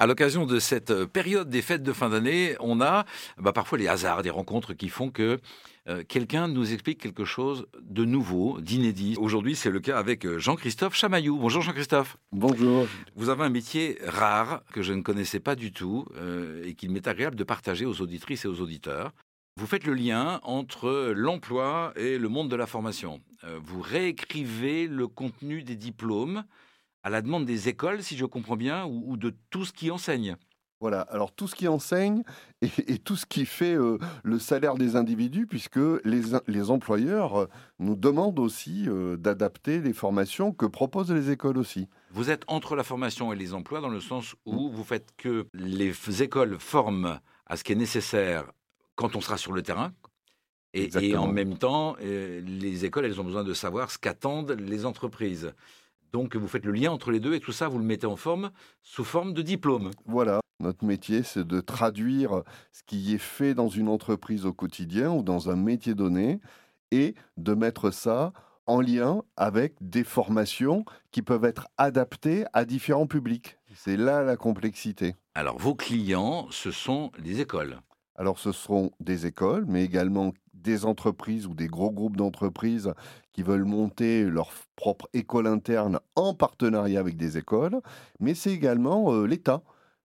À l'occasion de cette euh, période des fêtes de fin d'année, on a bah, parfois les hasards, des rencontres qui font que euh, quelqu'un nous explique quelque chose de nouveau, d'inédit. Aujourd'hui, c'est le cas avec euh, Jean-Christophe Chamaillou. Bonjour Jean-Christophe. Bonjour. Vous avez un métier rare que je ne connaissais pas du tout et qu'il m'est agréable de partager aux auditrices et aux auditeurs. Vous faites le lien entre l'emploi et le monde de la formation. vous réécrivez le contenu des diplômes à la demande des écoles, si je comprends bien, ou, de tout ce qui enseigne. Voilà, alors tout ce qui enseigne et, tout ce qui fait euh, le salaire des individus, puisque les, les employeurs euh, nous demandent aussi euh, d'adapter les formations que proposent les écoles aussi. Vous êtes entre la formation et les emplois dans le sens où vous faites que les écoles forment à ce qui est nécessaire quand on sera sur le terrain, et, et, en même temps, les écoles, elles ont besoin de savoir ce qu'attendent les entreprises. Donc vous faites le lien entre les deux et tout ça, vous le mettez en forme sous forme de diplôme. Voilà, notre métier, c'est de traduire ce qui est fait dans une entreprise au quotidien ou dans un métier donné et de mettre ça en lien avec des formations qui peuvent être adaptées à différents publics. C'est là la complexité. Alors vos clients, ce sont les écoles. Alors ce seront des écoles, mais également des entreprises ou des gros groupes d'entreprises qui veulent monter leur propre école interne en partenariat avec des écoles, mais c'est également euh, l'État.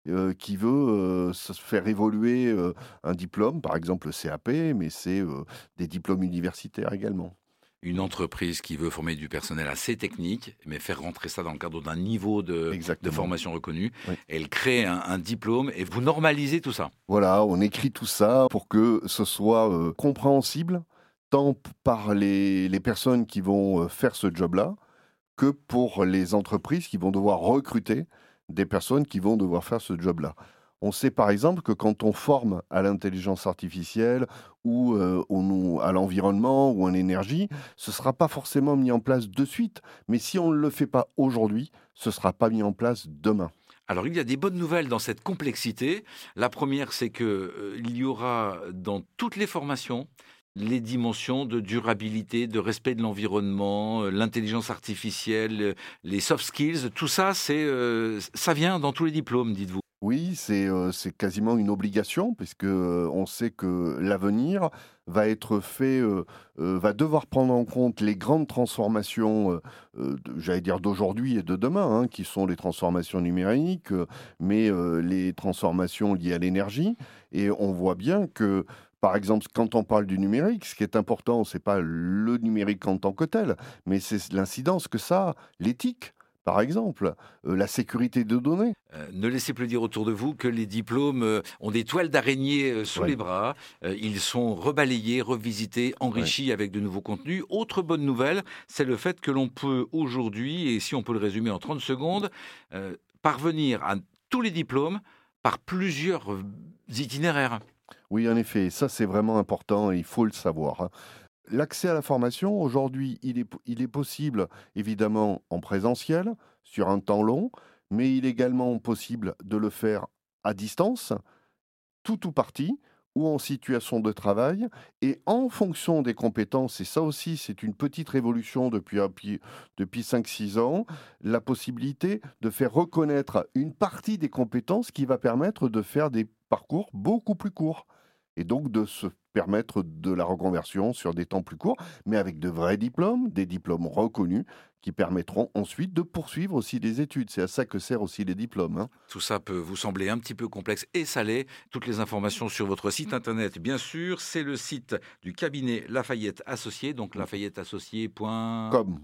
Euh, qui veut euh, faire évoluer un diplôme, par exemple le CAP, mais c'est des diplômes universitaires également une entreprise qui veut former du personnel assez technique, mais faire rentrer ça dans le cadre d'un niveau de, de, formation reconnu. Elle crée un, diplôme et vous normalisez tout ça. Voilà, on écrit tout ça pour que ce soit euh, compréhensible tant par les, les, personnes qui vont euh, faire ce job-là que pour les entreprises qui vont devoir recruter des personnes qui vont devoir faire ce job-là. On sait par exemple que quand on forme à l'intelligence artificielle ou euh, à l'environnement ou en énergie, ce ne sera pas forcément mis en place de suite. Mais si on ne le fait pas aujourd'hui, ce ne sera pas mis en place demain. Alors il y a des bonnes nouvelles dans cette complexité. La première, c'est qu'il euh, y aura dans toutes les formations les dimensions de durabilité, de respect de l'environnement, euh, l'intelligence artificielle, les soft skills, tout ça, c'est, ça vient dans tous les diplômes, dites-vous. Oui, c'est quasiment une obligation puisque on sait que l'avenir va être fait, va devoir prendre en compte les grandes transformations, j'allais dire d'aujourd'hui et de demain, hein, qui sont les transformations numériques, mais les transformations liées à l'énergie. Et on voit bien que par exemple, quand on parle du numérique, ce qui est important, c'est pas le numérique en tant que tel, mais c'est l'incidence que ça a, l'éthique par exemple, euh, la sécurité de données. Euh, ne laissez plus dire autour de vous que les diplômes euh, ont des toiles d'araignée sous les bras. ils sont rebalayés, revisités, enrichis avec de nouveaux contenus. Autre bonne nouvelle, c'est le fait que l'on peut aujourd'hui, et si on peut le résumer en 30 secondes, parvenir à tous les diplômes par plusieurs itinéraires. Oui, en effet, ça c'est vraiment important et il faut le savoir. L'accès à la formation, aujourd'hui, il est, il est possible évidemment en présentiel, sur un temps long, mais il est également possible de le faire à distance, tout ou partie, ou en situation de travail, et en fonction des compétences, et ça aussi c'est une petite révolution depuis, depuis 5-6 ans, la possibilité de faire reconnaître une partie des compétences qui va permettre de faire des parcours beaucoup plus courts et donc de se permettre de la reconversion sur des temps plus courts, mais avec de vrais diplômes, des diplômes reconnus qui permettront ensuite de poursuivre aussi des études. C'est à ça que servent aussi les diplômes. Hein. Tout ça peut vous sembler un petit peu complexe et salé. Toutes les informations sur votre site internet, bien sûr, c'est le site du cabinet Lafayette Associé, donc lafayetteassocié.com.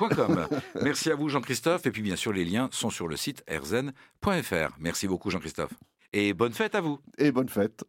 Merci à vous Jean-Christophe et puis bien sûr les liens sont sur le site erzen.fr. Merci beaucoup Jean-Christophe. Et bonne fête à vous. Et bonne fête.